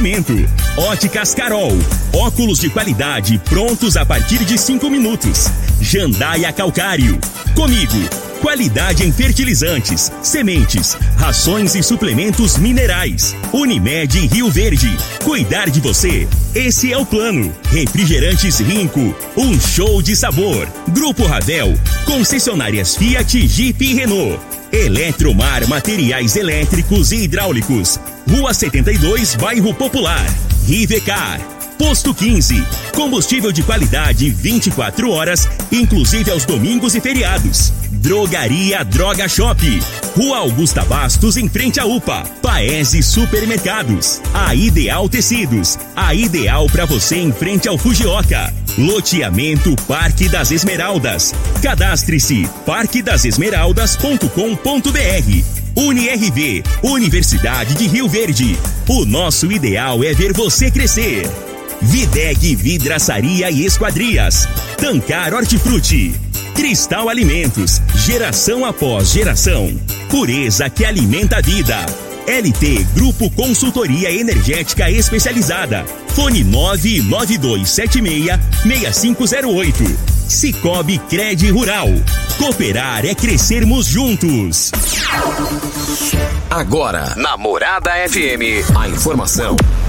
Oferecimento: Óticas Carol. Óculos de qualidade prontos a partir de cinco minutos. Jandaia Calcário. Comigo. Qualidade em fertilizantes, sementes, rações e suplementos minerais. Unimed Rio Verde. Cuidar de você. Esse é o plano. Refrigerantes Rinco. Um show de sabor. Grupo Ravel. Concessionárias Fiat, Jeep e Renault. Eletromar Materiais Elétricos e Hidráulicos. Rua 72, Bairro Popular. Rivecar. Posto 15. Combustível de qualidade 24 horas, inclusive aos domingos e feriados. Drogaria Droga Shop. Rua Augusta Bastos, em frente à UPA. Paese Supermercados. A Ideal Tecidos. A ideal para você em frente ao Fujioka. Loteamento Parque das Esmeraldas. Cadastre-se parquedasesmeraldas.com.br. UniRV, Universidade de Rio Verde. O nosso ideal é ver você crescer. Videg Vidraçaria e Esquadrias. Tancar Hortifruti. Cristal Alimentos. Geração após geração. Pureza que alimenta a vida. LT Grupo Consultoria Energética Especializada. Fone 99276-6508. Cicobi Cred Rural. Cooperar é crescermos juntos. Agora, na Morada FM, a informação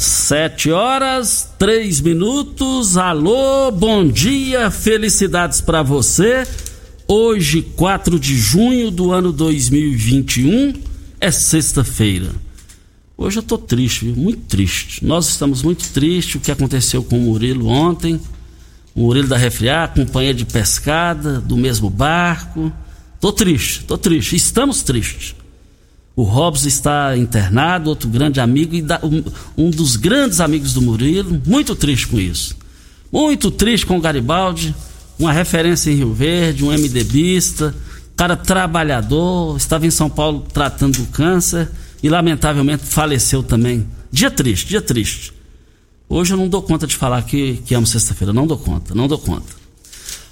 Sete horas, três minutos. Alô, bom dia, felicidades para você. Hoje, 4 de junho do ano 2021, é sexta-feira. Hoje eu tô triste, viu? muito triste. Nós estamos muito tristes o que aconteceu com o Murilo ontem. O Murilo da Refriar, companheiro de pescada, do mesmo barco. Tô triste, tô triste. Estamos tristes. O Robson está internado, outro grande amigo, e um dos grandes amigos do Murilo. Muito triste com isso. Muito triste com o Garibaldi, uma referência em Rio Verde, um MDBista, cara trabalhador, estava em São Paulo tratando do câncer e lamentavelmente faleceu também. Dia triste, dia triste. Hoje eu não dou conta de falar que, que amo sexta-feira, não dou conta, não dou conta.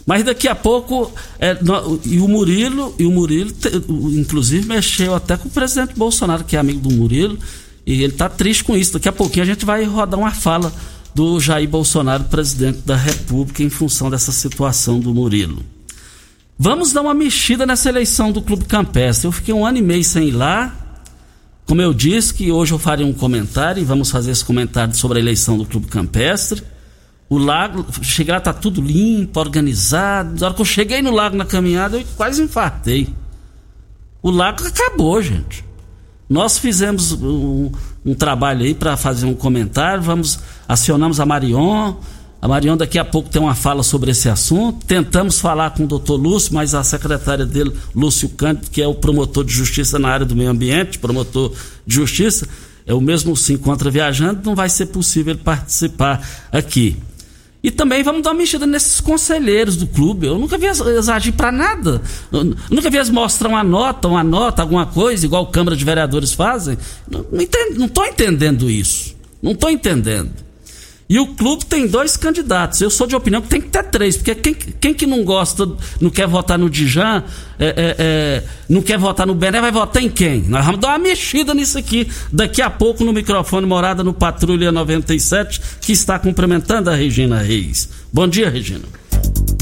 Mas daqui a pouco, é, no, e o Murilo, e o Murilo, te, inclusive, mexeu até com o presidente Bolsonaro, que é amigo do Murilo, e ele está triste com isso. Daqui a pouquinho a gente vai rodar uma fala do Jair Bolsonaro, presidente da República, em função dessa situação do Murilo. Vamos dar uma mexida nessa eleição do Clube Campestre. Eu fiquei um ano e meio sem ir lá. Como eu disse, que hoje eu farei um comentário e vamos fazer esse comentário sobre a eleição do Clube Campestre. O lago, cheguei lá, tá tudo limpo, organizado. Na hora que eu cheguei no lago na caminhada, eu quase infartei. O lago acabou, gente. Nós fizemos um, um trabalho aí para fazer um comentário, vamos acionamos a Marion. A Marion daqui a pouco tem uma fala sobre esse assunto. Tentamos falar com o doutor Lúcio, mas a secretária dele, Lúcio Cândido, que é o promotor de justiça na área do meio ambiente, promotor de justiça, é o mesmo se encontra viajando, não vai ser possível ele participar aqui. E também vamos dar uma mexida nesses conselheiros do clube. Eu nunca vi eles agir para nada. Eu nunca vi eles mostrar uma nota, uma nota, alguma coisa, igual a Câmara de Vereadores fazem. Não estou entendendo isso. Não estou entendendo. E o clube tem dois candidatos. Eu sou de opinião que tem que ter três, porque quem, quem que não gosta, não quer votar no Dijan, é, é, é, não quer votar no Bené, vai votar em quem? Nós vamos dar uma mexida nisso aqui. Daqui a pouco no microfone Morada no Patrulha 97, que está cumprimentando a Regina Reis. Bom dia, Regina.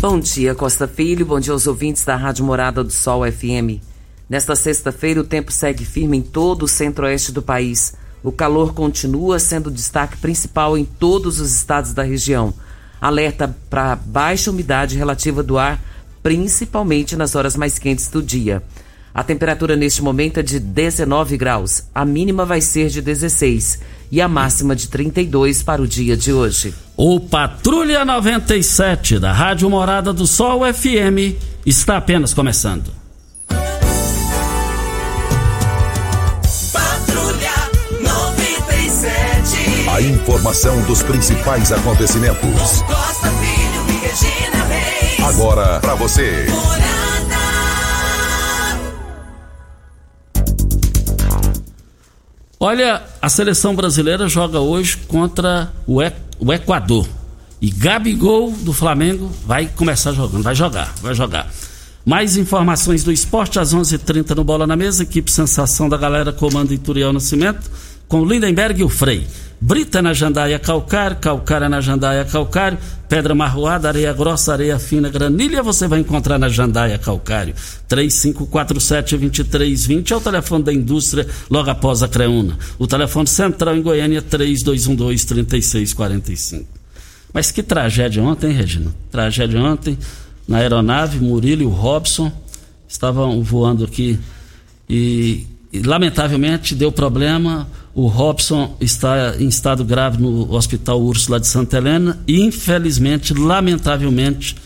Bom dia, Costa Filho. Bom dia aos ouvintes da Rádio Morada do Sol FM. Nesta sexta-feira, o tempo segue firme em todo o centro-oeste do país. O calor continua sendo destaque principal em todos os estados da região. Alerta para baixa umidade relativa do ar, principalmente nas horas mais quentes do dia. A temperatura neste momento é de 19 graus, a mínima vai ser de 16 e a máxima de 32 para o dia de hoje. O Patrulha 97 da Rádio Morada do Sol FM está apenas começando. A informação dos principais acontecimentos. Costa Filho e Regina Reis. Agora para você. Olha, a seleção brasileira joga hoje contra o, e o Equador. E Gabigol do Flamengo vai começar jogando, vai jogar, vai jogar. Mais informações do esporte às 11:30 h 30 no Bola na Mesa. Equipe Sensação da Galera comanda Ituriel Nascimento com Lindenberg e o Frei. Brita na jandaia calcário, calcária na jandaia calcário, pedra marroada, areia grossa, areia fina, granilha você vai encontrar na jandaia calcário. 3547-2320 é o telefone da indústria logo após a Creuna. O telefone central em Goiânia 3212-3645. Mas que tragédia ontem, Regina? Tragédia ontem na aeronave, Murilo e o Robson estavam voando aqui e lamentavelmente deu problema. O Robson está em estado grave no Hospital Úrsula de Santa Helena e, infelizmente, lamentavelmente,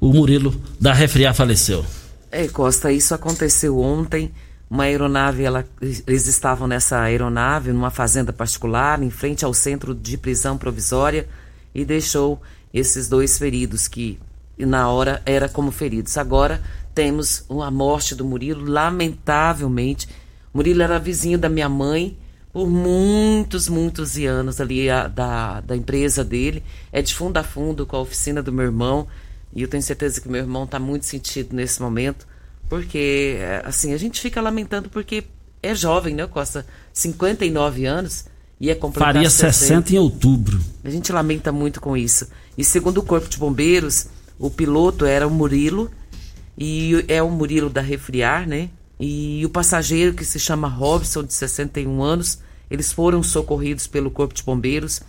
o Murilo da Refriar faleceu. É, Costa, isso aconteceu ontem. Uma aeronave, ela, eles estavam nessa aeronave, numa fazenda particular, em frente ao centro de prisão provisória, e deixou esses dois feridos, que na hora era como feridos. Agora temos a morte do Murilo, lamentavelmente. Murilo era vizinho da minha mãe por muitos, muitos anos ali a, da, da empresa dele. É de fundo a fundo com a oficina do meu irmão. E eu tenho certeza que meu irmão está muito sentido nesse momento. Porque, é, assim, a gente fica lamentando porque é jovem, né, Costa? 59 anos e é completar Faria 60. 60 em outubro. A gente lamenta muito com isso. E segundo o Corpo de Bombeiros, o piloto era o Murilo, e é o Murilo da Refriar, né? E o passageiro, que se chama Robson, de 61 anos, eles foram socorridos pelo Corpo de Bombeiros.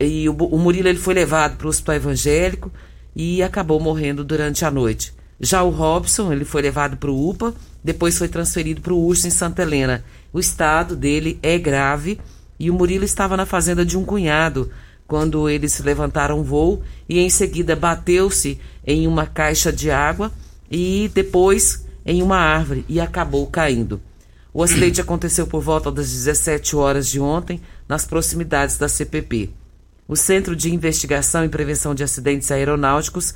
E o, o Murilo ele foi levado para o Hospital Evangélico e acabou morrendo durante a noite. Já o Robson, ele foi levado para o UPA, depois foi transferido para o Urso em Santa Helena. O estado dele é grave e o Murilo estava na fazenda de um cunhado quando eles levantaram voo e em seguida bateu-se em uma caixa de água e depois em uma árvore e acabou caindo. O acidente aconteceu por volta das 17 horas de ontem, nas proximidades da CPP. O Centro de Investigação e Prevenção de Acidentes Aeronáuticos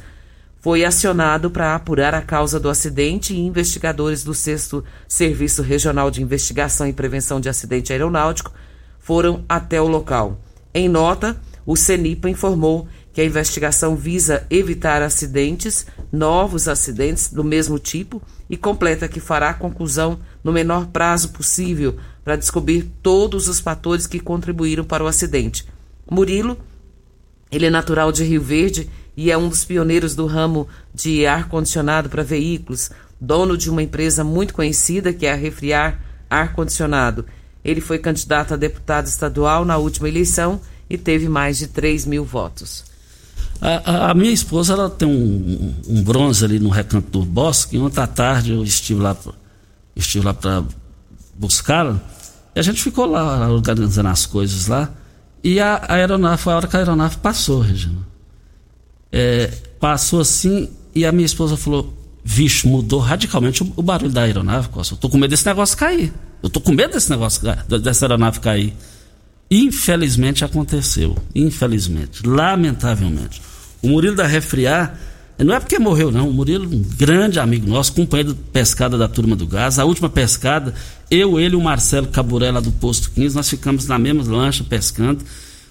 foi acionado para apurar a causa do acidente e investigadores do 6 Serviço Regional de Investigação e Prevenção de Acidente Aeronáutico foram até o local. Em nota, o CENIPA informou que a investigação visa evitar acidentes, novos acidentes do mesmo tipo e completa que fará conclusão no menor prazo possível para descobrir todos os fatores que contribuíram para o acidente. Murilo, ele é natural de Rio Verde e é um dos pioneiros do ramo de ar-condicionado para veículos, dono de uma empresa muito conhecida que é a Refriar Ar-Condicionado. Ele foi candidato a deputado estadual na última eleição e teve mais de 3 mil votos. A, a, minha esposa ela tem um, um, bronze ali no recanto do bosque. Ontem à tarde eu estive lá, estive lá para buscá-la. E a gente ficou lá organizando as coisas lá. E a, a aeronave, foi a hora que a aeronave passou, Regina. É, passou assim e a minha esposa falou: Vixe, mudou radicalmente o, o barulho da aeronave, Costa. Eu tô com medo desse negócio cair. Eu tô com medo desse negócio, dessa aeronave cair. Infelizmente aconteceu. Infelizmente. Lamentavelmente. O Murilo da Refriar, não é porque morreu, não. O Murilo, um grande amigo nosso, companheiro de pescada da turma do gás. A última pescada, eu, ele e o Marcelo Caburella do Posto 15, nós ficamos na mesma lancha pescando.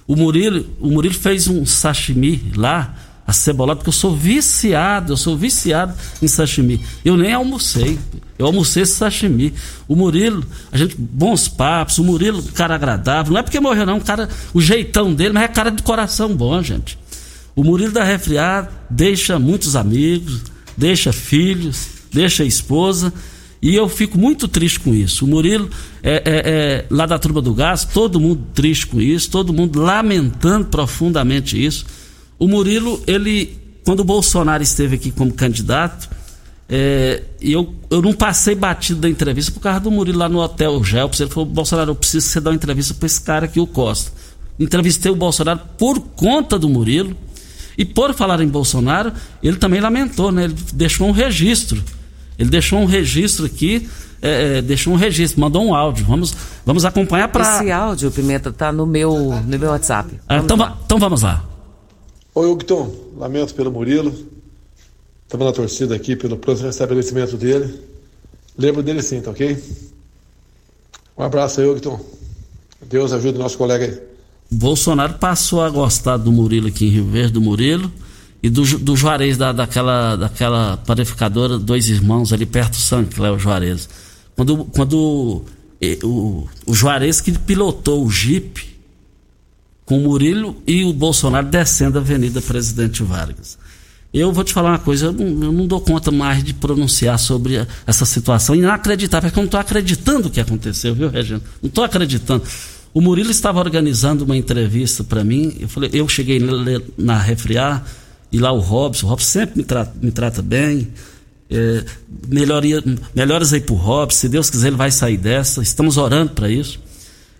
O Murilo, o Murilo fez um sashimi lá, a cebolada, porque eu sou viciado, eu sou viciado em sashimi. Eu nem almocei. Eu almocei sashimi. O Murilo, a gente, bons papos, o Murilo, cara agradável. Não é porque morreu, não. O cara, o jeitão dele, mas é cara de coração bom, gente. O Murilo da Refriar deixa muitos amigos, deixa filhos, deixa esposa. E eu fico muito triste com isso. O Murilo, é, é, é, lá da turma do gás, todo mundo triste com isso, todo mundo lamentando profundamente isso. O Murilo, ele, quando o Bolsonaro esteve aqui como candidato, é, eu, eu não passei batido da entrevista por causa do Murilo lá no Hotel Gelps. Ele falou: Bolsonaro, eu preciso que você dar uma entrevista para esse cara aqui, o Costa. Entrevistei o Bolsonaro por conta do Murilo. E por falar em Bolsonaro, ele também lamentou, né? Ele deixou um registro. Ele deixou um registro aqui, é, é deixou um registro, mandou um áudio. Vamos, vamos acompanhar para. Esse áudio, Pimenta, tá no meu, no meu WhatsApp. Ah, então, então vamos lá. Oi, Ogton. Lamento pelo Murilo Estamos na torcida aqui pelo pronto restabelecimento dele. Lembro dele sim, tá ok? Um abraço aí, Wilton. Deus ajude o nosso colega aí. Bolsonaro passou a gostar do Murilo aqui em Rio Verde, do Murilo, e do, do Juarez, da, daquela, daquela panificadora, dois irmãos ali perto do Santo Cléo Juarez. Quando, quando o, o Juarez que pilotou o Jeep com o Murilo e o Bolsonaro descendo a Avenida Presidente Vargas. Eu vou te falar uma coisa, eu não, eu não dou conta mais de pronunciar sobre essa situação inacreditável, porque eu não estou acreditando o que aconteceu, viu, Regina? Não estou acreditando. O Murilo estava organizando uma entrevista para mim, eu falei, eu cheguei na Refriar, e lá o Robson, o Robson sempre me trata, me trata bem, é, melhoria, melhoras aí pro Robson, se Deus quiser ele vai sair dessa, estamos orando para isso.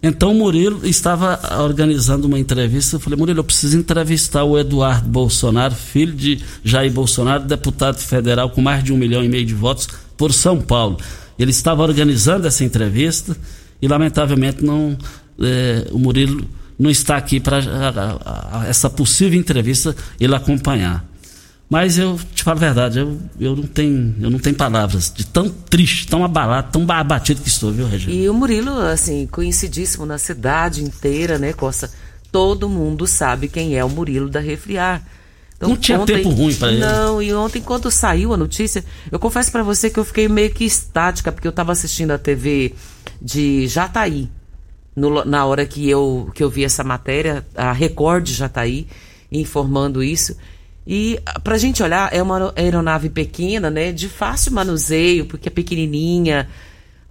Então o Murilo estava organizando uma entrevista. Eu falei, Murilo, eu preciso entrevistar o Eduardo Bolsonaro, filho de Jair Bolsonaro, deputado federal com mais de um milhão e meio de votos por São Paulo. Ele estava organizando essa entrevista e, lamentavelmente, não, é, o Murilo não está aqui para essa possível entrevista ele acompanhar. Mas eu te falo a verdade, eu, eu, não, tenho, eu não tenho palavras de tão triste, tão abalado, tão abatido que estou, viu, Regina? E o Murilo, assim, conhecidíssimo na cidade inteira, né, Costa? Todo mundo sabe quem é o Murilo da Refriar. Então, não tinha ontem, tempo ruim para ele. Não, e ontem, quando saiu a notícia, eu confesso para você que eu fiquei meio que estática, porque eu estava assistindo a TV de Jataí, no, na hora que eu, que eu vi essa matéria, a Record de Jataí, informando isso. E para a gente olhar, é uma aeronave pequena, né? De fácil manuseio, porque é pequenininha.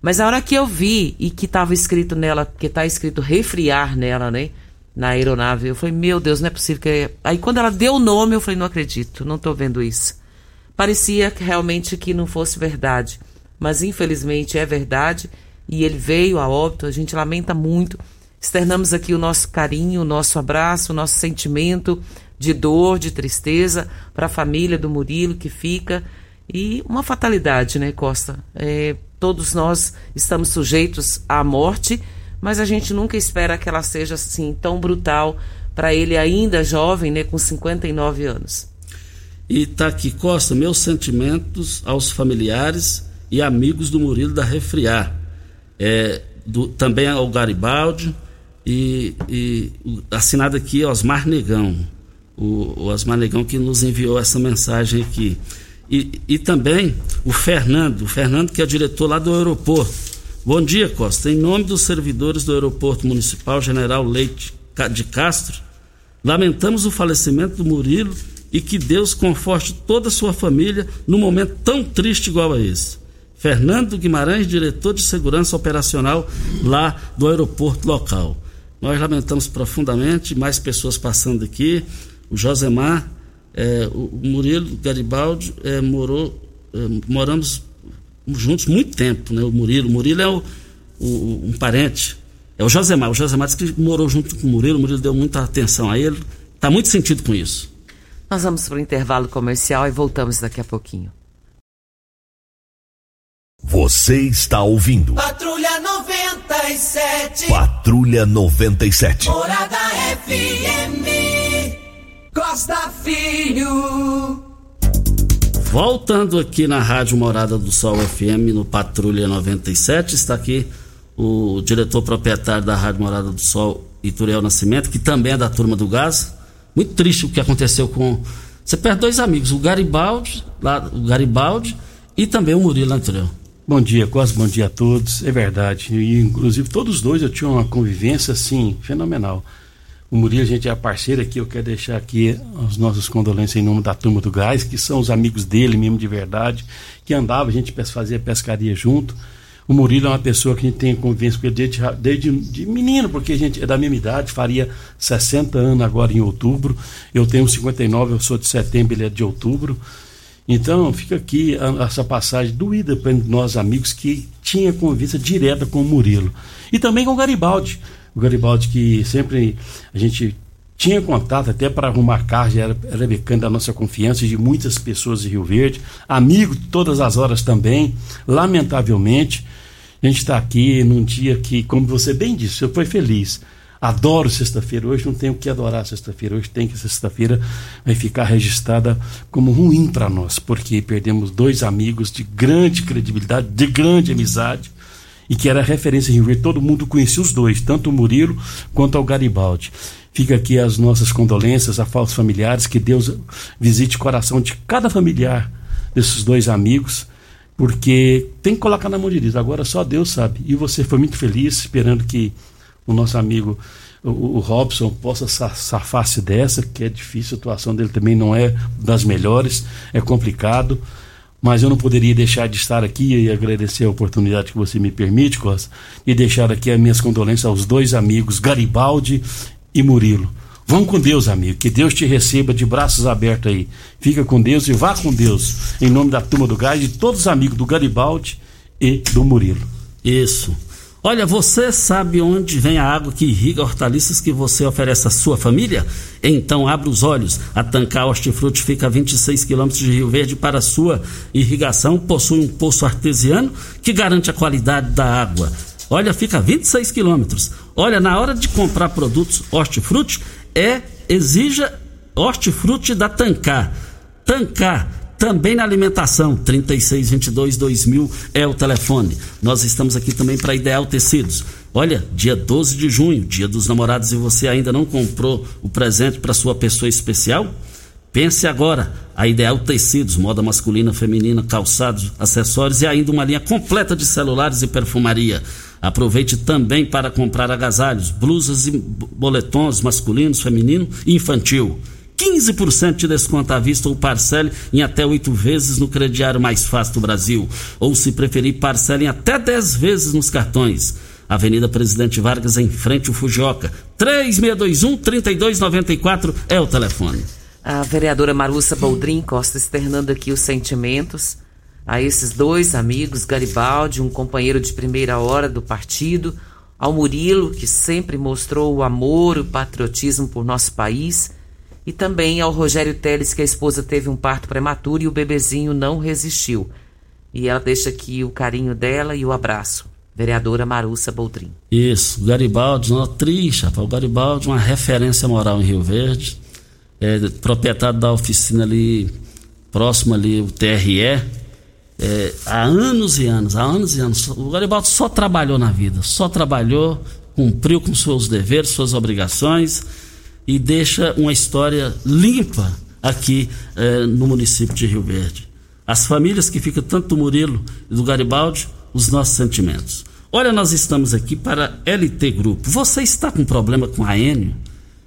Mas a hora que eu vi e que estava escrito nela, que está escrito refriar nela, né? Na aeronave, eu falei, meu Deus, não é possível que. É... Aí quando ela deu o nome, eu falei, não acredito, não estou vendo isso. Parecia que realmente que não fosse verdade. Mas infelizmente é verdade. E ele veio a óbito, a gente lamenta muito. Externamos aqui o nosso carinho, o nosso abraço, o nosso sentimento de dor, de tristeza para a família do Murilo que fica. E uma fatalidade, né, Costa? É, todos nós estamos sujeitos à morte, mas a gente nunca espera que ela seja assim tão brutal para ele ainda jovem, né, com 59 anos. E tá aqui, Costa, meus sentimentos aos familiares e amigos do Murilo da Refriar. É, do, também ao Garibaldi e, e assinado aqui Osmar Negão o, o Osmar Negão que nos enviou essa mensagem aqui. E, e também o Fernando, o Fernando que é diretor lá do aeroporto. Bom dia, Costa. Em nome dos servidores do aeroporto municipal General Leite de Castro, lamentamos o falecimento do Murilo e que Deus conforte toda a sua família num momento tão triste igual a esse. Fernando Guimarães, diretor de segurança operacional lá do aeroporto local. Nós lamentamos profundamente, mais pessoas passando aqui o Josemar, é, o Murilo Garibaldi é, morou, é, moramos juntos muito tempo, né? O Murilo, o Murilo é o, o, um parente, é o Josemar, o Josemar disse que morou junto com o Murilo, o Murilo deu muita atenção a ele, está muito sentido com isso. Nós vamos para o intervalo comercial e voltamos daqui a pouquinho. Você está ouvindo. Patrulha 97. Patrulha 97. Morada FM. Costa Filho. Voltando aqui na Rádio Morada do Sol FM, no Patrulha 97, está aqui o diretor proprietário da Rádio Morada do Sol, Ituriel Nascimento, que também é da turma do gás. Muito triste o que aconteceu com. Você perde dois amigos, o Garibaldi, lá, o Garibaldi e também o Murilo, né, Ituriel? Bom dia, Costa, bom dia a todos. É verdade. E, inclusive, todos os dois eu tinha uma convivência, assim, fenomenal. O Murilo, a gente é parceiro aqui, eu quero deixar aqui as nossas condolências em nome da turma do Gás, que são os amigos dele mesmo de verdade, que andava, a gente fazia pescaria junto. O Murilo é uma pessoa que a gente tem convivência com ele desde, desde de menino, porque a gente é da mesma idade, faria 60 anos agora em outubro. Eu tenho 59, eu sou de setembro, ele é de outubro. Então, fica aqui a, essa passagem doída para nós amigos que tinha convivência direta com o Murilo. E também com o Garibaldi o Garibaldi que sempre a gente tinha contato até para arrumar carro, era, era becando da nossa confiança de muitas pessoas de Rio Verde, amigo de todas as horas também, lamentavelmente, a gente está aqui num dia que, como você bem disse, você foi feliz. Adoro sexta-feira. Hoje não tenho que adorar sexta-feira. Hoje tem que sexta-feira vai ficar registrada como ruim para nós, porque perdemos dois amigos de grande credibilidade, de grande amizade e que era referência em Rio Verde. Todo mundo conhecia os dois, tanto o Murilo quanto o Garibaldi. Fica aqui as nossas condolências a falsos familiares, que Deus visite o coração de cada familiar desses dois amigos, porque tem que colocar na mão de Deus. Agora só Deus sabe. E você foi muito feliz, esperando que o nosso amigo o, o Robson possa safar-se dessa, que é difícil, a situação dele também não é das melhores, é complicado, mas eu não poderia deixar de estar aqui e agradecer a oportunidade que você me permite, Costa, e deixar aqui as minhas condolências aos dois amigos, Garibaldi e Murilo. Vão com Deus, amigo. Que Deus te receba de braços abertos aí. Fica com Deus e vá com Deus. Em nome da turma do Gás e de todos os amigos do Garibaldi e do Murilo. Isso. Olha, você sabe onde vem a água que irriga hortaliças que você oferece à sua família? Então abra os olhos. A Tancar Hortifruti fica a 26 quilômetros de Rio Verde para sua irrigação. Possui um poço artesiano que garante a qualidade da água. Olha, fica a 26 quilômetros. Olha, na hora de comprar produtos hortifruti, é exija hortifruti da Tancar. Tancar também na alimentação, 3622-2000 é o telefone. Nós estamos aqui também para Ideal Tecidos. Olha, dia 12 de junho, dia dos namorados, e você ainda não comprou o presente para sua pessoa especial? Pense agora, a Ideal Tecidos, moda masculina, feminina, calçados, acessórios e ainda uma linha completa de celulares e perfumaria. Aproveite também para comprar agasalhos, blusas e boletons masculinos, feminino e infantil. 15% de desconto à vista ou parcele em até oito vezes no crediário mais fácil do Brasil. Ou, se preferir, parcele em até 10 vezes nos cartões. Avenida Presidente Vargas, em frente ao Fujioka. 3621-3294 é o telefone. A vereadora Marussa Boldrin Costa externando aqui os sentimentos a esses dois amigos, Garibaldi, um companheiro de primeira hora do partido, ao Murilo, que sempre mostrou o amor e o patriotismo por nosso país e também ao Rogério Teles, que a esposa teve um parto prematuro e o bebezinho não resistiu. E ela deixa aqui o carinho dela e o abraço. Vereadora Marussa Boldrin. Isso, Garibaldi, não, triste, rapaz. O Garibaldi, uma referência moral em Rio Verde. É, proprietário da oficina ali, próximo ali, o TRE. É, há anos e anos, há anos e anos. O Garibaldi só trabalhou na vida, só trabalhou, cumpriu com seus deveres, suas obrigações e deixa uma história limpa aqui eh, no município de Rio Verde. As famílias que ficam tanto do Murilo e do Garibaldi, os nossos sentimentos. Olha, nós estamos aqui para LT Grupo. Você está com problema com a Enio?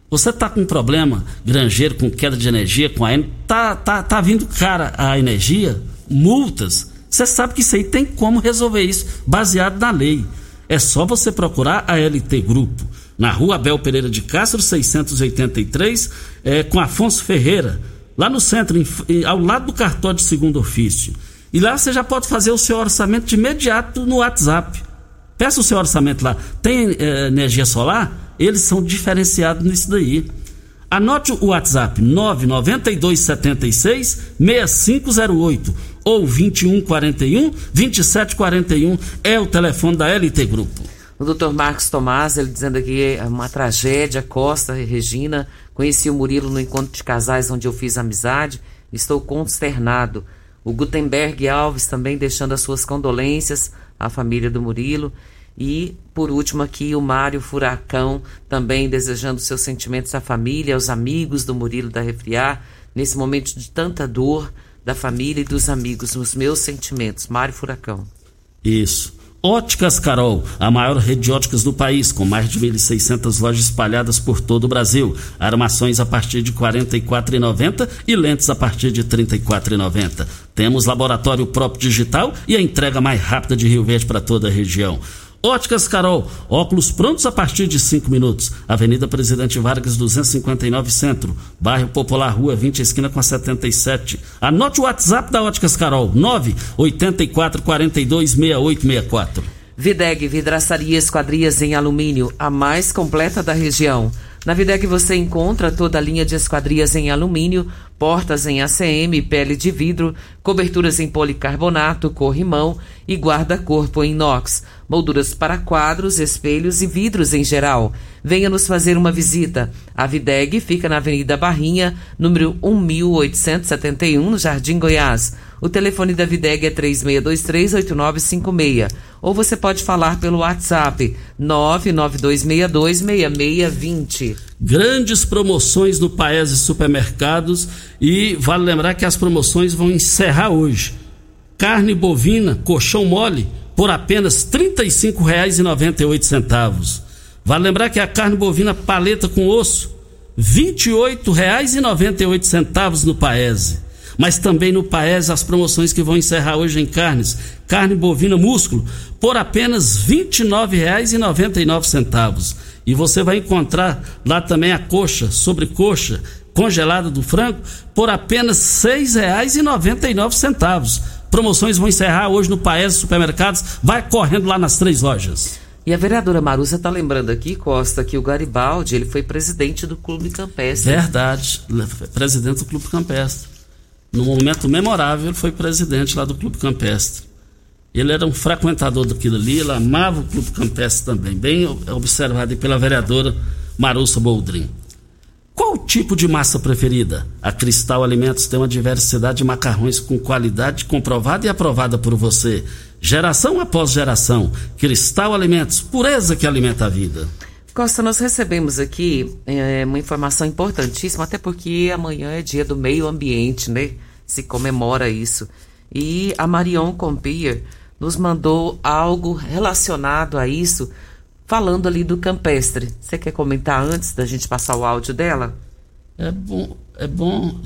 Você está com problema granjeiro com queda de energia com a Enio? Tá, tá, tá vindo cara a energia? Multas? Você sabe que isso aí tem como resolver isso, baseado na lei. É só você procurar a LT Grupo na rua Abel Pereira de Castro, 683, é, com Afonso Ferreira, lá no centro, em, ao lado do cartório de segundo ofício. E lá você já pode fazer o seu orçamento de imediato no WhatsApp. Peça o seu orçamento lá. Tem é, energia solar? Eles são diferenciados nisso daí. Anote o WhatsApp 99276 6508 ou 2141 2741 é o telefone da LT Grupo. O doutor Marcos Tomás, ele dizendo aqui, é uma tragédia, Costa e Regina. Conheci o Murilo no encontro de casais onde eu fiz amizade. Estou consternado. O Gutenberg Alves também deixando as suas condolências à família do Murilo. E, por último, aqui o Mário Furacão também desejando seus sentimentos à família, aos amigos do Murilo da Refriar, nesse momento de tanta dor da família e dos amigos, nos meus sentimentos. Mário Furacão. Isso. Óticas Carol, a maior rede de óticas do país, com mais de 1.600 lojas espalhadas por todo o Brasil. Armações a partir de R$ 44,90 e lentes a partir de R$ 34,90. Temos laboratório próprio digital e a entrega mais rápida de Rio Verde para toda a região. Óticas Carol, óculos prontos a partir de 5 minutos. Avenida Presidente Vargas 259 Centro, bairro Popular Rua 20, esquina com a 77. Anote o WhatsApp da Óticas Carol, 984 42 6864. Videg Vidraçaria Esquadrias em Alumínio, a mais completa da região. Na Videg você encontra toda a linha de esquadrias em alumínio, portas em ACM, pele de vidro, coberturas em policarbonato, corrimão e guarda-corpo em inox, molduras para quadros, espelhos e vidros em geral. Venha nos fazer uma visita. A Videg fica na Avenida Barrinha, número 1871, no Jardim Goiás. O telefone da Videg é 36238956. Ou você pode falar pelo WhatsApp 992626620. Grandes promoções no Paese Supermercados e vale lembrar que as promoções vão encerrar hoje. Carne bovina, colchão mole, por apenas R$ 35,98. Vale lembrar que a carne bovina paleta com osso, R$ 28,98 no Paese. Mas também no Paese as promoções que vão encerrar hoje em carnes. Carne bovina músculo por apenas R$ 29,99. E você vai encontrar lá também a coxa, sobrecoxa, congelada do frango por apenas R$ 6,99. Promoções vão encerrar hoje no Paese Supermercados. Vai correndo lá nas três lojas. E a vereadora Marusa está lembrando aqui, Costa, que o Garibaldi ele foi presidente do Clube Campestre. Verdade, presidente do Clube Campestre. No momento memorável, ele foi presidente lá do Clube Campestre. Ele era um frequentador daquilo ali, ele amava o Clube Campestre também, bem observado pela vereadora Marussa Boldrin. Qual o tipo de massa preferida? A Cristal Alimentos tem uma diversidade de macarrões com qualidade comprovada e aprovada por você. Geração após geração. Cristal Alimentos, pureza que alimenta a vida. Costa, nós recebemos aqui é, uma informação importantíssima, até porque amanhã é dia do meio ambiente, né? Se comemora isso. E a Marion Compier nos mandou algo relacionado a isso, falando ali do campestre. Você quer comentar antes da gente passar o áudio dela? É bom, é bom.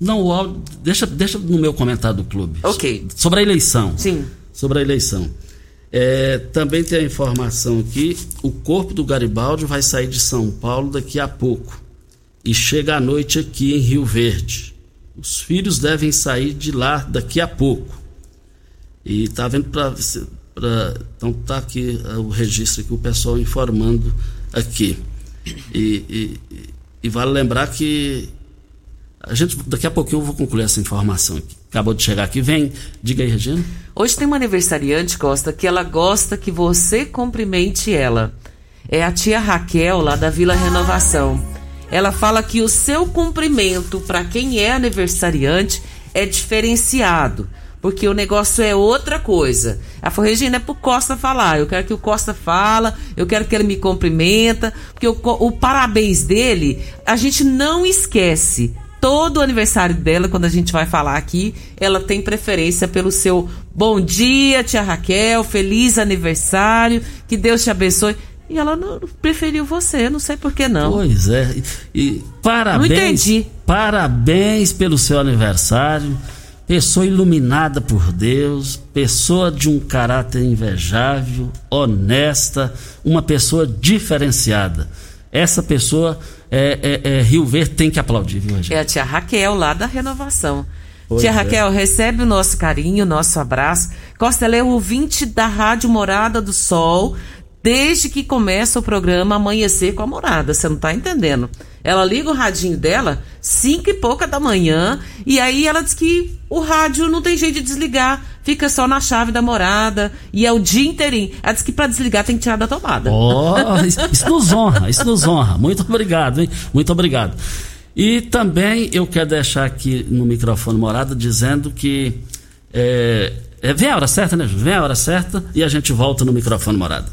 Não, o áudio. Deixa, deixa no meu comentário do clube. Ok. Sobre a eleição. Sim sobre a eleição. É, também tem a informação que o corpo do Garibaldi vai sair de São Paulo daqui a pouco e chega à noite aqui em Rio Verde. Os filhos devem sair de lá daqui a pouco. E tá vendo para então tá aqui é, o registro aqui o pessoal informando aqui. E, e, e vale lembrar que a gente daqui a pouquinho eu vou concluir essa informação aqui acabou de chegar aqui. Vem, diga aí, Regina. Hoje tem uma aniversariante, Costa, que ela gosta que você cumprimente ela. É a tia Raquel, lá da Vila Renovação. Ela fala que o seu cumprimento para quem é aniversariante é diferenciado porque o negócio é outra coisa. Falou, Regina, é pro Costa falar. Eu quero que o Costa fala, eu quero que ele me cumprimenta, porque o, o parabéns dele, a gente não esquece todo o aniversário dela, quando a gente vai falar aqui, ela tem preferência pelo seu bom dia, tia Raquel, feliz aniversário, que Deus te abençoe. E ela não preferiu você, não sei por que não. Pois é. E parabéns. Não entendi. Parabéns pelo seu aniversário. Pessoa iluminada por Deus, pessoa de um caráter invejável, honesta, uma pessoa diferenciada. Essa pessoa é, é, é, Rio Verde tem que aplaudir, viu, É a tia Raquel, lá da renovação. Pois tia é. Raquel, recebe o nosso carinho, o nosso abraço. Costa, ela é ouvinte da Rádio Morada do Sol, desde que começa o programa Amanhecer com a Morada. Você não está entendendo? Ela liga o radinho dela, cinco e pouca da manhã, e aí ela diz que o rádio não tem jeito de desligar, fica só na chave da morada, e é o dia inteirinho. Ela diz que para desligar tem que tirar da tomada. Oh, isso nos honra, isso nos honra. Muito obrigado, hein? Muito obrigado. E também eu quero deixar aqui no microfone morada dizendo que é, é, vem a hora certa, né? Vem a hora certa e a gente volta no microfone morada.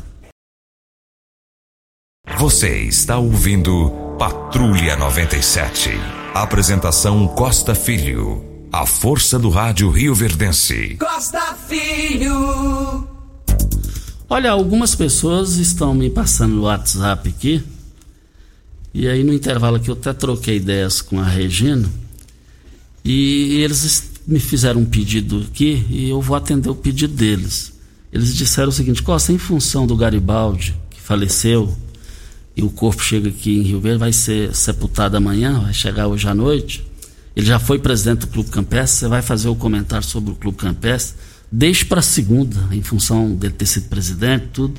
Você está ouvindo Patrulha 97. Apresentação Costa Filho. A força do rádio Rio Verdense. Costa Filho. Olha, algumas pessoas estão me passando no WhatsApp aqui. E aí no intervalo aqui eu até troquei ideias com a Regina. E eles me fizeram um pedido aqui e eu vou atender o pedido deles. Eles disseram o seguinte: Costa, em função do Garibaldi, que faleceu e o corpo chega aqui em Rio Verde, vai ser sepultado amanhã, vai chegar hoje à noite. Ele já foi presidente do Clube Campestre, você vai fazer o comentário sobre o Clube Campestre, deixe para segunda, em função dele ter sido presidente, tudo.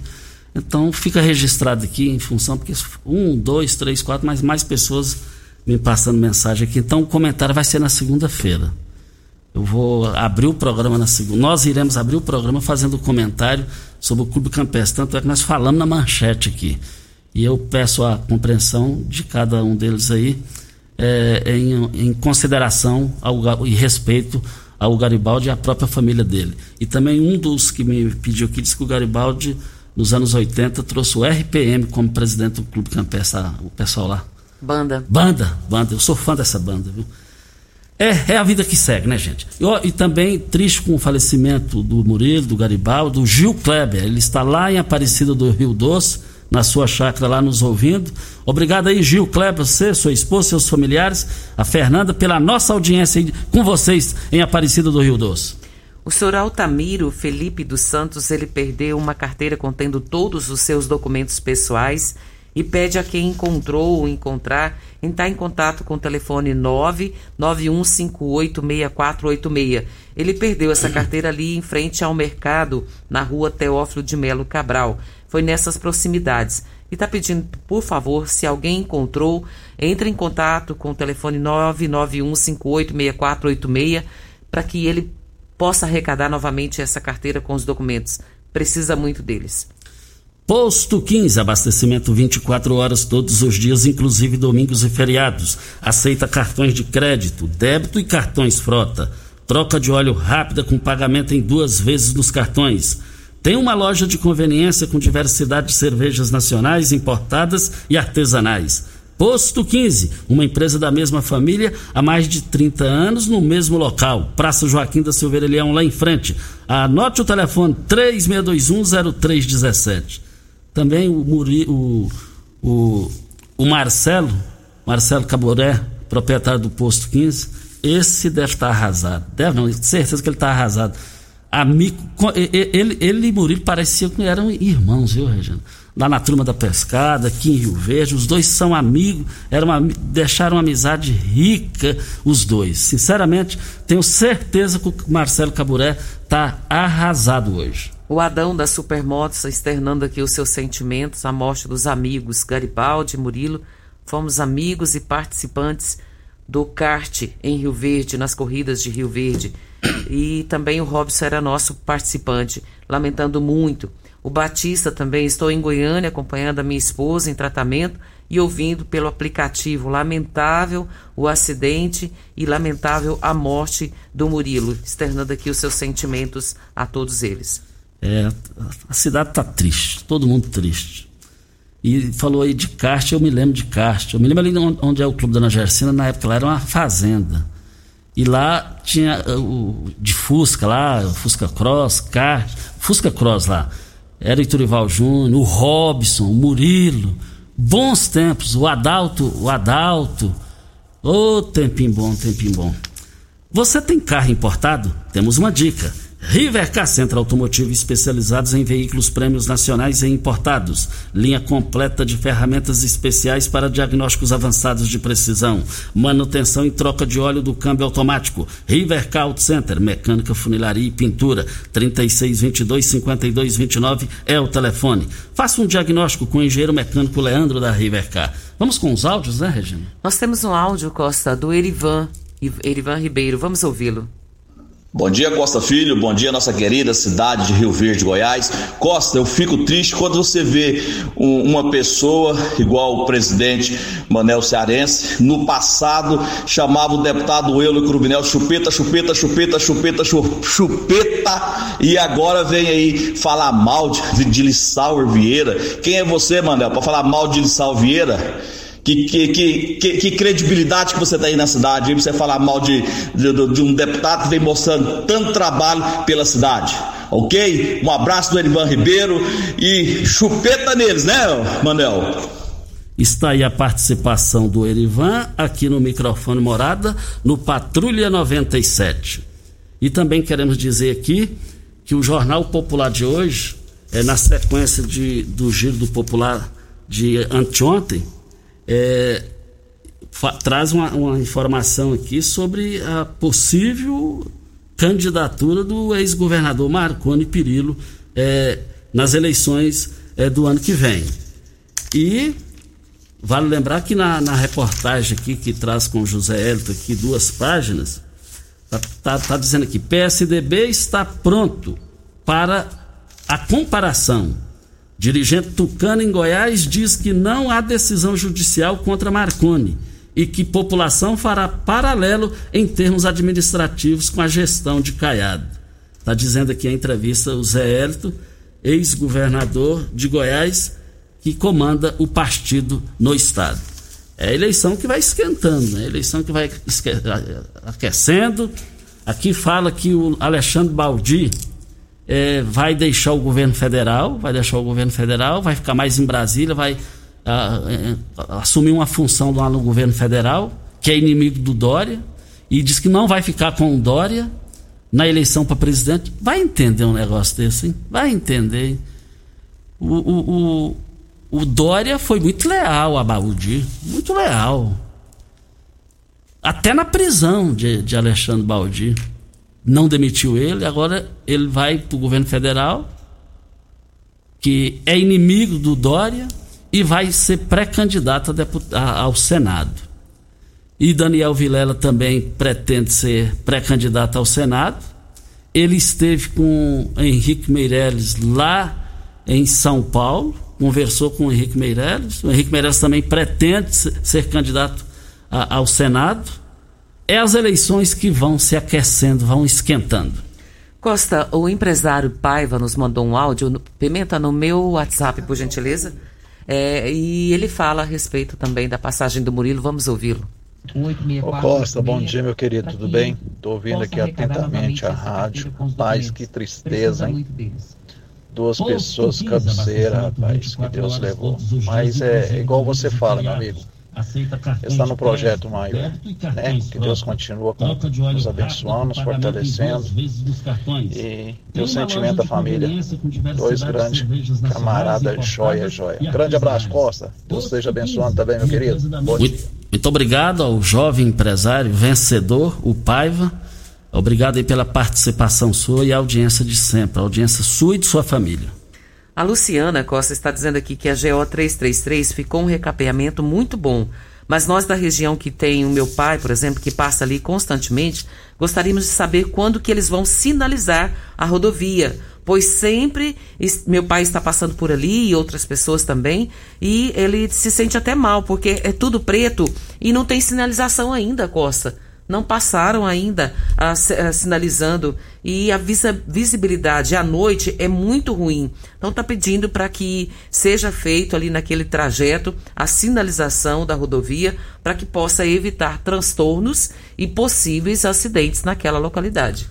Então fica registrado aqui em função, porque um, dois, três, quatro, mas mais pessoas me passando mensagem aqui. Então o comentário vai ser na segunda-feira. Eu vou abrir o programa na segunda. Nós iremos abrir o programa fazendo um comentário sobre o Clube Campestre. Tanto é que nós falamos na manchete aqui. E eu peço a compreensão de cada um deles aí, é, em, em, consideração ao, e respeito ao Garibaldi e à própria família dele. E também um dos que me pediu aqui disse que o Garibaldi, nos anos 80, trouxe o RPM como presidente do Clube Campestre, o pessoal lá. Banda. Banda, banda. Eu sou fã dessa banda, viu? É, é a vida que segue, né, gente? E, e, também triste com o falecimento do Murilo, do Garibaldi, do Gil Kleber. Ele está lá em Aparecida do Rio Doce, na sua chácara lá nos ouvindo. Obrigado aí, Gil Kleber, você, sua esposa, seus familiares, a Fernanda, pela nossa audiência com vocês em Aparecida do Rio Doce. O senhor Altamiro Felipe dos Santos, ele perdeu uma carteira contendo todos os seus documentos pessoais e pede a quem encontrou ou encontrar entrar em contato com o telefone 991586486. Ele perdeu essa carteira ali em frente ao mercado, na rua Teófilo de Melo Cabral. Foi nessas proximidades. E está pedindo, por favor, se alguém encontrou, entre em contato com o telefone 991586486 para que ele possa arrecadar novamente essa carteira com os documentos. Precisa muito deles. Posto 15, abastecimento 24 horas todos os dias, inclusive domingos e feriados. Aceita cartões de crédito, débito e cartões frota. Troca de óleo rápida com pagamento em duas vezes nos cartões. Tem uma loja de conveniência com diversidade de cervejas nacionais, importadas e artesanais. Posto 15, uma empresa da mesma família há mais de 30 anos no mesmo local. Praça Joaquim da Silveira Leão, lá em frente. Anote o telefone 36210317. Também o, Muri, o, o, o Marcelo, Marcelo Caboré, proprietário do posto 15, esse deve estar arrasado. Deve não, certeza que ele está arrasado. Amigo, ele, ele e Murilo pareciam que eram irmãos, viu, Regina? Lá na turma da pescada, aqui em Rio Verde, os dois são amigos, eram, deixaram uma amizade rica, os dois. Sinceramente, tenho certeza que o Marcelo Caburé está arrasado hoje. O Adão da Supermotos externando aqui os seus sentimentos, a morte dos amigos Garibaldi e Murilo. Fomos amigos e participantes do kart em Rio Verde, nas corridas de Rio Verde. E também o Robson era nosso participante, lamentando muito. O Batista também, estou em Goiânia acompanhando a minha esposa em tratamento e ouvindo pelo aplicativo. Lamentável o acidente e lamentável a morte do Murilo, externando aqui os seus sentimentos a todos eles. É, a cidade está triste, todo mundo triste. E falou aí de kart, eu me lembro de kart. Eu me lembro ali onde é o Clube da Ana Gersina, na época lá era uma fazenda. E lá tinha uh, o de Fusca lá, Fusca Cross, kart, Fusca Cross lá. Era o Iturival Júnior, o Robson, o Murilo. Bons tempos, o Adalto, o Adalto. Ô, oh, tempinho bom, tempinho bom. Você tem carro importado? Temos uma dica. Rivercar Centro Automotivo especializados em veículos prêmios nacionais e importados. Linha completa de ferramentas especiais para diagnósticos avançados de precisão. Manutenção e troca de óleo do câmbio automático. Rivercar Auto Center, mecânica, funilaria e pintura. 3622-5229 é o telefone. Faça um diagnóstico com o engenheiro mecânico Leandro da Rivercar. Vamos com os áudios, né, Regina? Nós temos um áudio, Costa, do Erivan, Erivan Ribeiro. Vamos ouvi-lo. Bom dia, Costa Filho. Bom dia, nossa querida cidade de Rio Verde, Goiás. Costa, eu fico triste quando você vê um, uma pessoa igual o presidente Manel Cearense, no passado chamava o deputado Euler Crubinel chupeta, chupeta, chupeta, chupeta, chupeta, e agora vem aí falar mal de, de Lissauer Vieira. Quem é você, Manel, para falar mal de Lissauer Vieira? Que, que, que, que, credibilidade que você tem na cidade, você falar mal de, de, de, um deputado que vem mostrando tanto trabalho pela cidade. Ok? Um abraço do Erivan Ribeiro e chupeta neles, né, Manel? Está aí a participação do Erivan aqui no microfone Morada, no Patrulha 97. E também queremos dizer aqui que o Jornal Popular de hoje, é na sequência de, do Giro do Popular de anteontem, é, traz uma, uma, informação aqui sobre a possível candidatura do ex-governador Marconi Perillo é, nas eleições é, do ano que vem. E vale lembrar que na, na reportagem aqui que traz com José Hélito aqui duas páginas, tá, tá, tá dizendo aqui, PSDB está pronto para a comparação. Dirigente tucano em Goiás diz que não há decisão judicial contra Marconi e que população fará paralelo em termos administrativos com a gestão de Caiado. Está dizendo aqui a entrevista o Zé Hélito, ex-governador de Goiás, que comanda o partido no estado. É a eleição que vai esquentando, né? a eleição que vai aquecendo. Aqui fala que o Alexandre Baldi é, vai deixar o governo federal, vai deixar o governo federal, vai ficar mais em Brasília, vai a, a, assumir uma função lá no governo federal, que é inimigo do Dória, e diz que não vai ficar com o Dória na eleição para presidente. Vai entender um negócio desse, hein? Vai entender. O, o, o, o Dória foi muito leal a Baldi, muito leal. Até na prisão de, de Alexandre Baldi. Não demitiu ele, agora ele vai para o governo federal, que é inimigo do Dória, e vai ser pré-candidato ao Senado. E Daniel Vilela também pretende ser pré-candidato ao Senado. Ele esteve com Henrique Meirelles lá em São Paulo, conversou com o Henrique Meirelles. O Henrique Meirelles também pretende ser candidato a, ao Senado. É as eleições que vão se aquecendo, vão esquentando. Costa, o empresário Paiva nos mandou um áudio, Pimenta, no meu WhatsApp, por gentileza. É, e ele fala a respeito também da passagem do Murilo. Vamos ouvi-lo. Ô Costa, bom dia, meu querido, tudo bem? Estou ouvindo aqui atentamente a rádio. Rapaz, que tristeza, hein? Duas pessoas cabeceira, rapaz, que Deus levou. Mas é, é igual você fala, meu amigo está no projeto maior, né? Que Deus continua com, nos abençoando, nos fortalecendo. E, e o sentimento da família. Dois grandes camaradas, joia, joia. Grande abraço, Costa. Deus esteja abençoando também, meu querido. Muito, muito obrigado ao jovem empresário vencedor, o Paiva. Obrigado aí pela participação sua e a audiência de sempre, a audiência sua e de sua família. A Luciana Costa está dizendo aqui que a GO 333 ficou um recapeamento muito bom. Mas nós da região que tem o meu pai, por exemplo, que passa ali constantemente, gostaríamos de saber quando que eles vão sinalizar a rodovia, pois sempre meu pai está passando por ali e outras pessoas também, e ele se sente até mal, porque é tudo preto e não tem sinalização ainda, Costa não passaram ainda a, a, sinalizando e a visibilidade à noite é muito ruim. Então está pedindo para que seja feito ali naquele trajeto a sinalização da rodovia para que possa evitar transtornos e possíveis acidentes naquela localidade.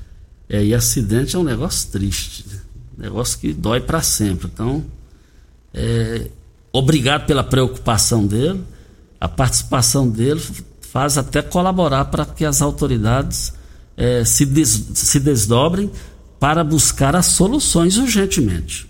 É, e acidente é um negócio triste, né? negócio que dói para sempre. Então, é, obrigado pela preocupação dele, a participação dele faz até colaborar para que as autoridades eh, se, des, se desdobrem para buscar as soluções urgentemente.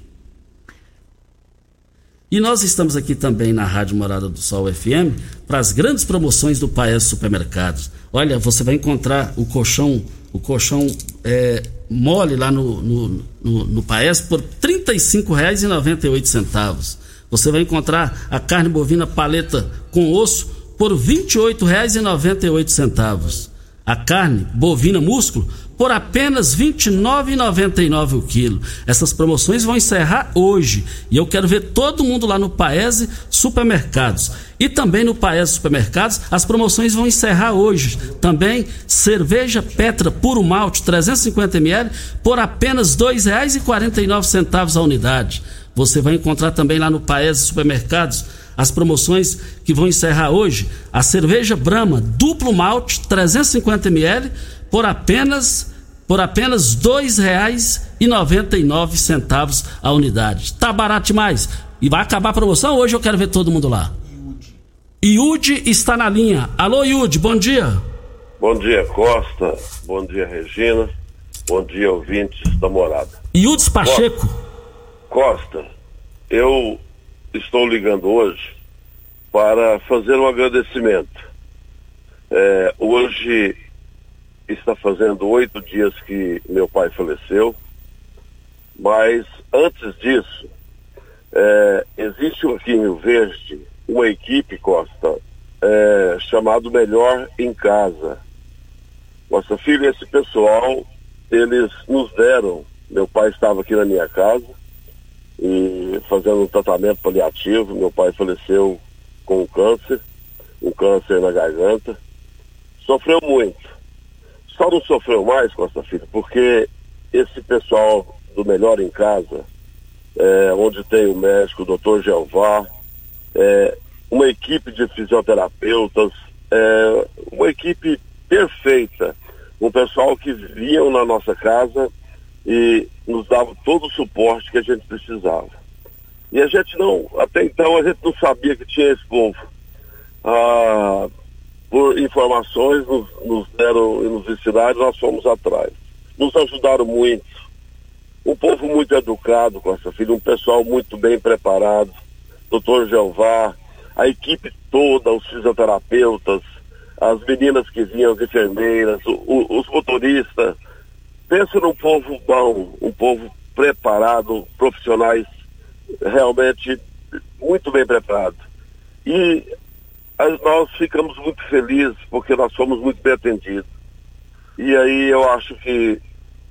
E nós estamos aqui também na Rádio Morada do Sol FM para as grandes promoções do Paes Supermercados. Olha, você vai encontrar o colchão, o colchão é, mole lá no, no, no, no Paes por R$ 35,98. Você vai encontrar a carne bovina paleta com osso por R$ 28,98. A carne bovina músculo por apenas R$ 29,99 o quilo. Essas promoções vão encerrar hoje e eu quero ver todo mundo lá no Paese Supermercados. E também no Paese Supermercados, as promoções vão encerrar hoje. Também cerveja Petra puro malte 350 ml por apenas R$ 2,49 a unidade. Você vai encontrar também lá no Paese Supermercados as promoções que vão encerrar hoje. A cerveja Brahma duplo malte 350 ml por apenas por apenas R$ 2,99 a unidade. Tá barato demais. E vai acabar a promoção hoje, eu quero ver todo mundo lá. Iude está na linha. Alô, Iude, bom dia. Bom dia, Costa. Bom dia, Regina. Bom dia, ouvintes da morada. Iudes Pacheco. Costa, eu estou ligando hoje para fazer um agradecimento. É, hoje está fazendo oito dias que meu pai faleceu, mas antes disso, é, existe um Rio Verde uma equipe, Costa, é, chamado Melhor em Casa. Nossa filha, esse pessoal, eles nos deram, meu pai estava aqui na minha casa e fazendo um tratamento paliativo, meu pai faleceu com um câncer, um câncer na garganta, sofreu muito. Só não sofreu mais, Costa Filho, porque esse pessoal do Melhor em Casa, é, onde tem o médico, o doutor Jeová, é, uma equipe de fisioterapeutas, é, uma equipe perfeita, um pessoal que vinham na nossa casa e nos dava todo o suporte que a gente precisava. E a gente não, até então a gente não sabia que tinha esse povo. Ah, por informações nos, nos deram e nos ensinaram, nós fomos atrás. Nos ajudaram muito. Um povo muito educado com essa filha, um pessoal muito bem preparado. Doutor Jeová, a equipe toda, os fisioterapeutas, as meninas que vinham, as enfermeiras, o, o, os motoristas. Pensa num povo bom, um povo preparado, profissionais realmente muito bem preparados. E nós ficamos muito felizes porque nós fomos muito bem atendidos. E aí eu acho que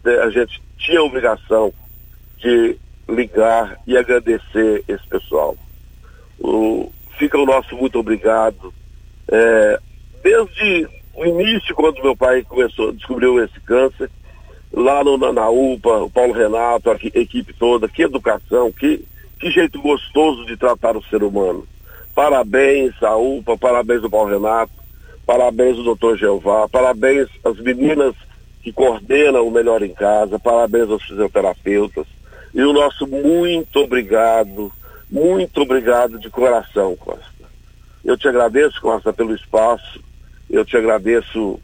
né, a gente tinha a obrigação de ligar e agradecer esse pessoal. O, fica o nosso muito obrigado. É, desde o início, quando meu pai começou, descobriu esse câncer, lá no, na, na UPA, o Paulo Renato, a, a equipe toda, que educação, que, que jeito gostoso de tratar o ser humano. Parabéns à UPA, parabéns ao Paulo Renato, parabéns ao doutor Jeová, parabéns às meninas que coordenam o Melhor em Casa, parabéns aos fisioterapeutas. E o nosso muito obrigado muito obrigado de coração, Costa. Eu te agradeço, Costa, pelo espaço. Eu te agradeço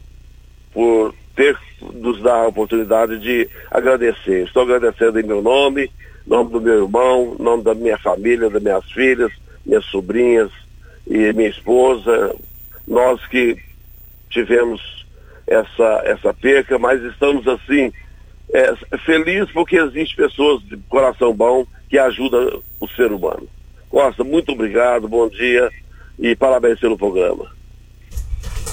por ter nos dar a oportunidade de agradecer. Estou agradecendo em meu nome, nome do meu irmão, nome da minha família, das minhas filhas, minhas sobrinhas e minha esposa. Nós que tivemos essa, essa perca, mas estamos assim, é, felizes porque existem pessoas de coração bom que ajuda o ser humano. Costa, muito obrigado, bom dia e parabéns pelo programa.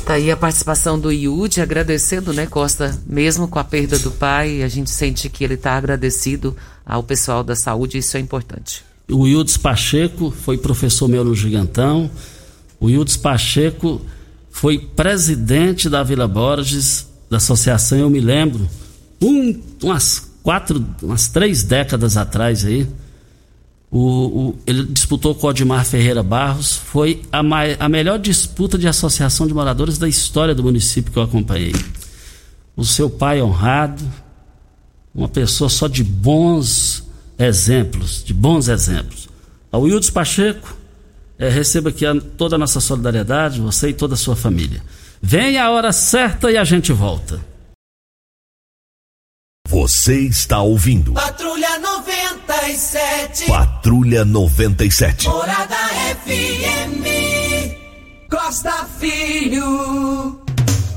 Tá aí a participação do Iude, agradecendo, né, Costa, mesmo com a perda do pai, a gente sente que ele está agradecido ao pessoal da saúde, isso é importante. O Iudes Pacheco foi professor meu no Gigantão. O Iudes Pacheco foi presidente da Vila Borges, da associação, eu me lembro, um, umas quatro, umas três décadas atrás aí. O, o, ele disputou com o Odmar Ferreira Barros, foi a, a melhor disputa de associação de moradores da história do município que eu acompanhei. O seu pai honrado, uma pessoa só de bons exemplos, de bons exemplos. Ao Wildes Pacheco, é, receba aqui a, toda a nossa solidariedade, você e toda a sua família. Vem a hora certa e a gente volta. Você está ouvindo. Patrulha 97. Patrulha 97. Morada FM. Costa Filho.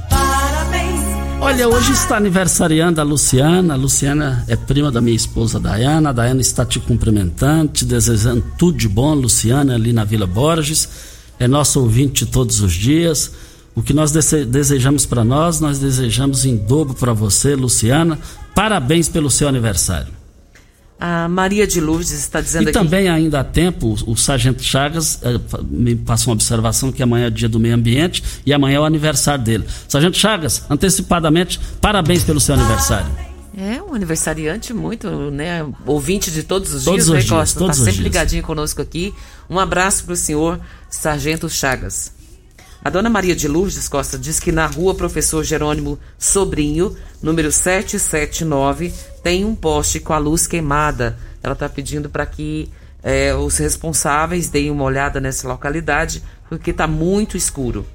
Parabéns. Olha, hoje está aniversariando a Luciana. A Luciana é prima da minha esposa Dayana. A Dayana está te cumprimentando, te desejando tudo de bom, Luciana, ali na Vila Borges. É nosso ouvinte todos os dias. O que nós desejamos para nós, nós desejamos em dobro para você, Luciana. Parabéns pelo seu aniversário. A Maria de Lourdes está dizendo e aqui. E também ainda há tempo, o, o Sargento Chagas eh, me passou uma observação que amanhã é dia do meio ambiente e amanhã é o aniversário dele. Sargento Chagas, antecipadamente, parabéns pelo seu aniversário. É, um aniversariante muito, né? Ouvinte de todos os todos dias, os né, dias, Costa? Está sempre dias. ligadinho conosco aqui. Um abraço para o senhor Sargento Chagas. A dona Maria de Lourdes Costa diz que na rua Professor Jerônimo Sobrinho, número 779, tem um poste com a luz queimada. Ela está pedindo para que é, os responsáveis deem uma olhada nessa localidade, porque está muito escuro.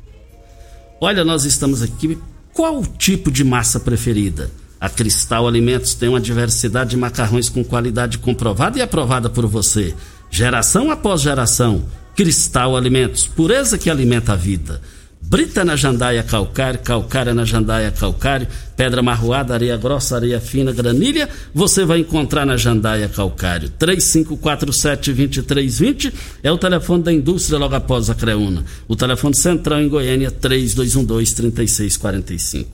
Olha, nós estamos aqui. Qual o tipo de massa preferida? A Cristal Alimentos tem uma diversidade de macarrões com qualidade comprovada e aprovada por você. Geração após geração Cristal Alimentos, pureza que alimenta a vida. Brita na jandaia calcário, calcária na jandaia calcário, pedra marroada, areia grossa, areia fina, granilha, você vai encontrar na jandaia calcário. 3547-2320 é o telefone da indústria logo após a Creuna. O telefone central em Goiânia, 3212-3645.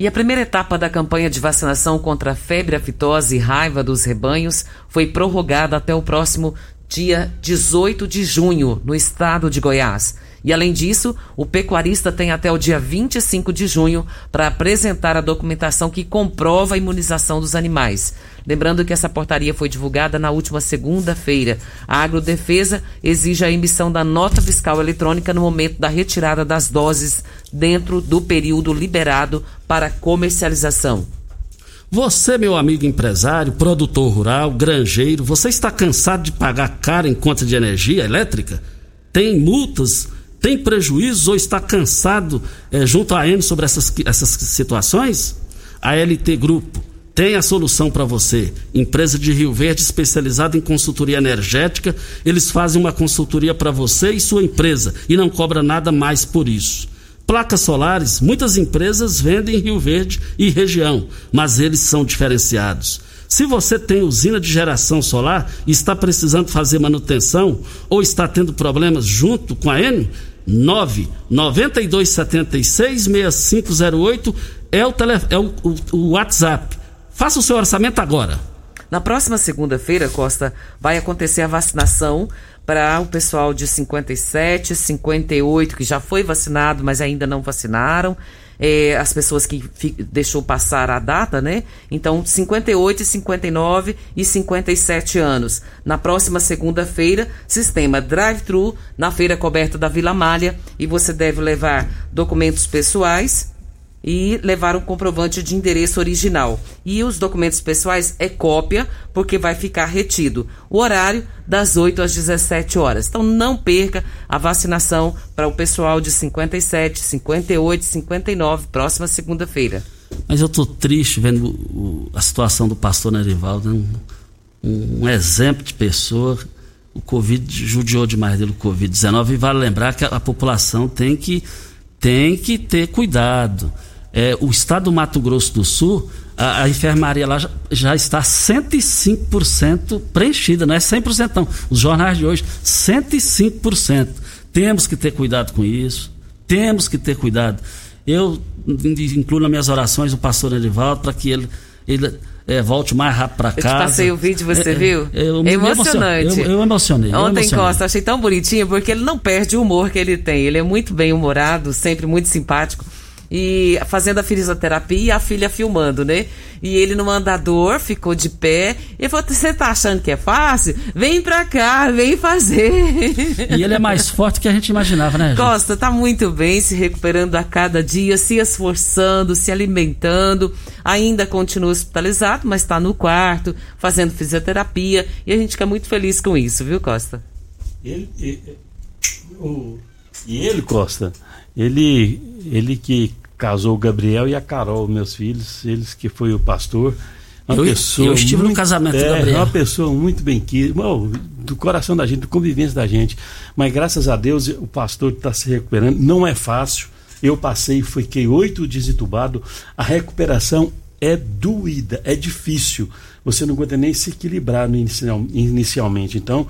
E a primeira etapa da campanha de vacinação contra a febre aftosa e raiva dos rebanhos foi prorrogada até o próximo dia 18 de junho, no estado de Goiás. E além disso, o pecuarista tem até o dia 25 de junho para apresentar a documentação que comprova a imunização dos animais. Lembrando que essa portaria foi divulgada na última segunda-feira. A Agrodefesa exige a emissão da nota fiscal eletrônica no momento da retirada das doses dentro do período liberado para comercialização. Você, meu amigo empresário, produtor rural, granjeiro, você está cansado de pagar caro em conta de energia elétrica? Tem multas? Tem prejuízos ou está cansado é, junto à AN sobre essas, essas situações? A LT Grupo tem a solução para você. Empresa de Rio Verde especializada em consultoria energética. Eles fazem uma consultoria para você e sua empresa e não cobra nada mais por isso. Placas solares, muitas empresas vendem em Rio Verde e região, mas eles são diferenciados. Se você tem usina de geração solar e está precisando fazer manutenção ou está tendo problemas junto com a Enio, 992766508 é o, tele, é o, o, o WhatsApp. Faça o seu orçamento agora. Na próxima segunda-feira, Costa, vai acontecer a vacinação para o pessoal de 57, 58 que já foi vacinado, mas ainda não vacinaram. É, as pessoas que deixou passar a data, né? Então, 58, 59 e 57 anos. Na próxima segunda-feira, sistema drive-thru na feira coberta da Vila Malha e você deve levar documentos pessoais, e levar um comprovante de endereço original. E os documentos pessoais é cópia, porque vai ficar retido. O horário das 8 às 17 horas. Então não perca a vacinação para o pessoal de 57, 58, 59, próxima segunda-feira. Mas eu estou triste vendo o, a situação do pastor Nerivaldo, um, um, um exemplo de pessoa o Covid judiou demais dele, o Covid-19, e vale lembrar que a, a, população tem que, tem que ter cuidado é, o estado do Mato Grosso do Sul, a, a enfermaria lá já, já, está 105% preenchida, não é 100% não. Os jornais de hoje, 105%. Temos que ter cuidado com isso, temos que ter cuidado. Eu incluo nas minhas orações o pastor Edivaldo para que ele, ele é, volte mais rápido para casa. Eu te passei o vídeo, você é, viu? É, eu, emocionante. Eu, eu, emocionei. Ontem, emocionei. Costa, achei tão bonitinho porque ele não perde o humor que ele tem. Ele é muito bem humorado, sempre muito simpático e fazendo a fisioterapia e a filha filmando, né? E ele no andador ficou de pé. E falou: Você tá achando que é fácil? Vem pra cá, vem fazer. E ele é mais forte que a gente imaginava, né? Gente? Costa tá muito bem, se recuperando a cada dia, se esforçando, se alimentando. Ainda continua hospitalizado, mas está no quarto, fazendo fisioterapia. E a gente fica muito feliz com isso, viu, Costa? Ele, ele, e ele, Costa, ele, ele que casou o Gabriel e a Carol, meus filhos, eles que foi o pastor. Uma eu, pessoa eu estive muito, no casamento é, do Gabriel. Uma pessoa muito bem querida, do coração da gente, do convivência da gente. Mas graças a Deus o pastor está se recuperando. Não é fácil. Eu passei, fiquei oito dias entubado. A recuperação é doída, é difícil. Você não aguenta nem se equilibrar no inicial, inicialmente. Então,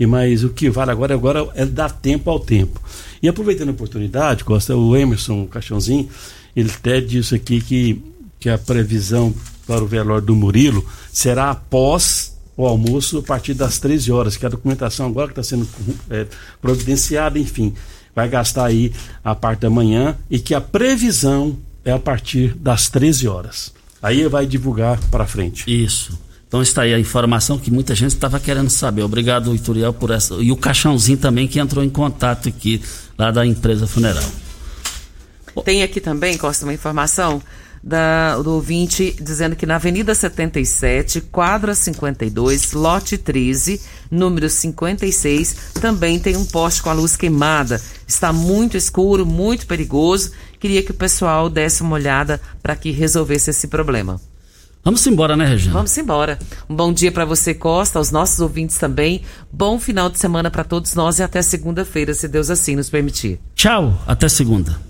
e mas o que vale agora, agora é dar tempo ao tempo. E aproveitando a oportunidade, Costa, o Emerson o Caixãozinho, ele até disse aqui que, que a previsão para o velório do Murilo será após o almoço a partir das 13 horas, que a documentação agora que está sendo é, providenciada, enfim, vai gastar aí a parte da manhã e que a previsão é a partir das 13 horas. Aí vai divulgar para frente. Isso. Então está aí a informação que muita gente estava querendo saber. Obrigado, Ituriel, por essa. E o Caixãozinho também que entrou em contato aqui, lá da empresa funeral. Tem aqui também, Costa, uma informação da, do ouvinte dizendo que na Avenida 77, quadra 52, lote 13, número 56, também tem um poste com a luz queimada. Está muito escuro, muito perigoso. Queria que o pessoal desse uma olhada para que resolvesse esse problema. Vamos embora, né, Regina? Vamos embora. Um bom dia para você, Costa, aos nossos ouvintes também. Bom final de semana para todos nós e até segunda-feira, se Deus assim nos permitir. Tchau, até segunda.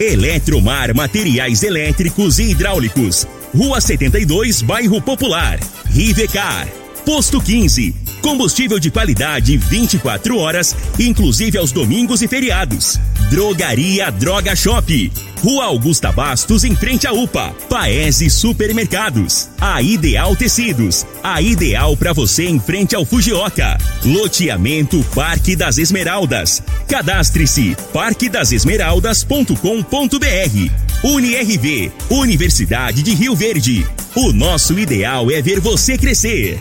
Eletromar Materiais Elétricos e Hidráulicos. Rua 72, Bairro Popular. Rivecar. Posto 15. Combustível de qualidade 24 horas, inclusive aos domingos e feriados. Drogaria Droga Shop. Rua Augusta Bastos, em frente à UPA. Paese Supermercados. A Ideal Tecidos. A ideal para você em frente ao Fujioka. Loteamento Parque das Esmeraldas. Cadastre-se parquedasesmeraldas.com.br. UniRV. Universidade de Rio Verde. O nosso ideal é ver você crescer.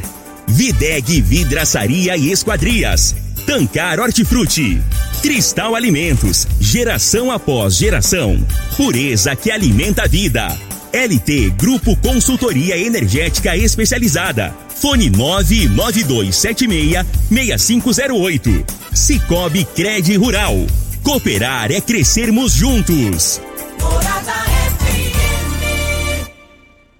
Videg Vidraçaria e Esquadrias. Tancar Hortifruti. Cristal Alimentos. Geração após geração. Pureza que alimenta a vida. LT Grupo Consultoria Energética Especializada. Fone 99276-6508. Cicobi Cred Rural. Cooperar é crescermos juntos.